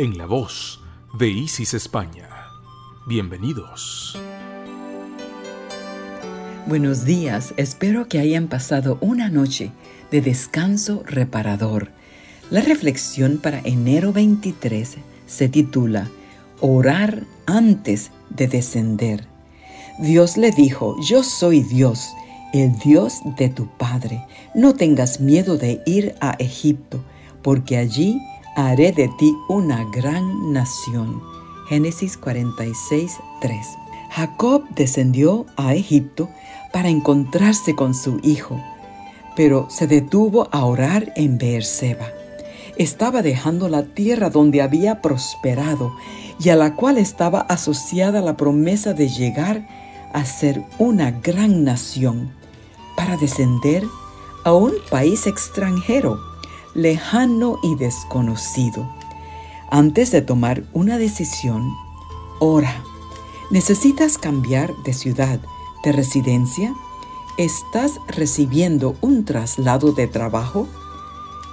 en la voz de Isis España. Bienvenidos. Buenos días, espero que hayan pasado una noche de descanso reparador. La reflexión para enero 23 se titula Orar antes de descender. Dios le dijo, yo soy Dios, el Dios de tu Padre. No tengas miedo de ir a Egipto, porque allí haré de ti una gran nación. Génesis 46, 3. Jacob descendió a Egipto para encontrarse con su hijo, pero se detuvo a orar en Beerseba. Estaba dejando la tierra donde había prosperado y a la cual estaba asociada la promesa de llegar a ser una gran nación, para descender a un país extranjero lejano y desconocido. Antes de tomar una decisión, ora. ¿Necesitas cambiar de ciudad, de residencia? ¿Estás recibiendo un traslado de trabajo?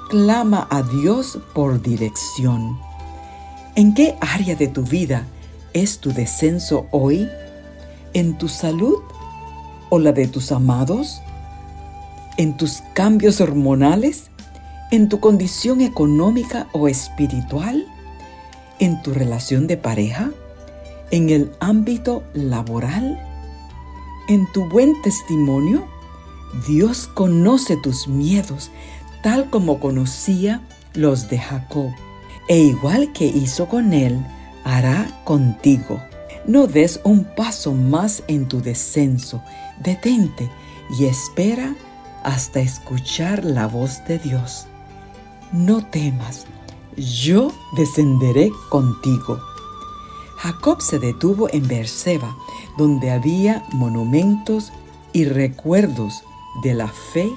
Clama a Dios por dirección. ¿En qué área de tu vida es tu descenso hoy? ¿En tu salud o la de tus amados? ¿En tus cambios hormonales? En tu condición económica o espiritual, en tu relación de pareja, en el ámbito laboral, en tu buen testimonio. Dios conoce tus miedos tal como conocía los de Jacob, e igual que hizo con él, hará contigo. No des un paso más en tu descenso, detente y espera hasta escuchar la voz de Dios no temas, yo descenderé contigo. Jacob se detuvo en Beerseba, donde había monumentos y recuerdos de la fe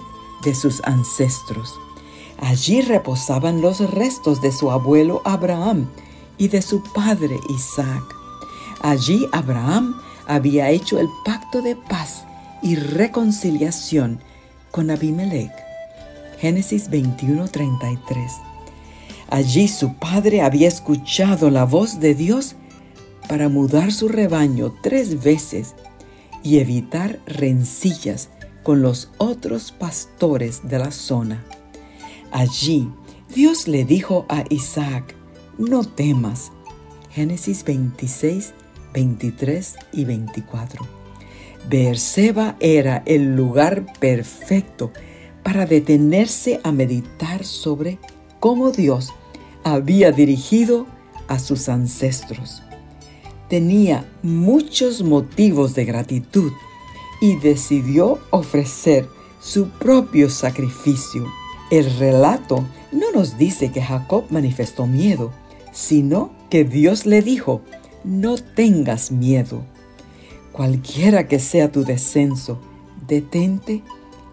de sus ancestros. Allí reposaban los restos de su abuelo Abraham y de su padre Isaac. Allí Abraham había hecho el pacto de paz y reconciliación con Abimelech. Génesis 21:33. Allí su padre había escuchado la voz de Dios para mudar su rebaño tres veces y evitar rencillas con los otros pastores de la zona. Allí Dios le dijo a Isaac, no temas. Génesis 26, 23 y 24. Beerseba era el lugar perfecto para detenerse a meditar sobre cómo Dios había dirigido a sus ancestros. Tenía muchos motivos de gratitud y decidió ofrecer su propio sacrificio. El relato no nos dice que Jacob manifestó miedo, sino que Dios le dijo, no tengas miedo. Cualquiera que sea tu descenso, detente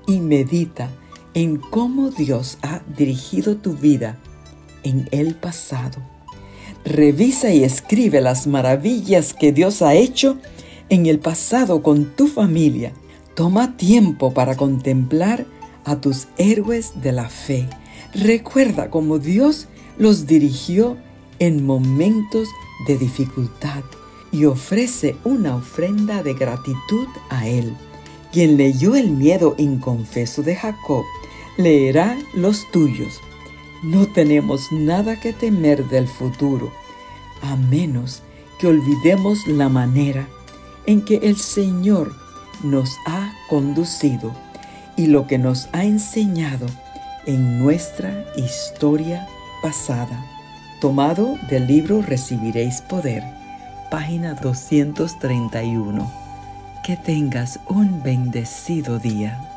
y medita en cómo Dios ha dirigido tu vida en el pasado. Revisa y escribe las maravillas que Dios ha hecho en el pasado con tu familia. Toma tiempo para contemplar a tus héroes de la fe. Recuerda cómo Dios los dirigió en momentos de dificultad y ofrece una ofrenda de gratitud a Él. Quien leyó el miedo inconfeso de Jacob, leerá los tuyos. No tenemos nada que temer del futuro, a menos que olvidemos la manera en que el Señor nos ha conducido y lo que nos ha enseñado en nuestra historia pasada. Tomado del libro Recibiréis Poder, página 231. Que tengas un bendecido día.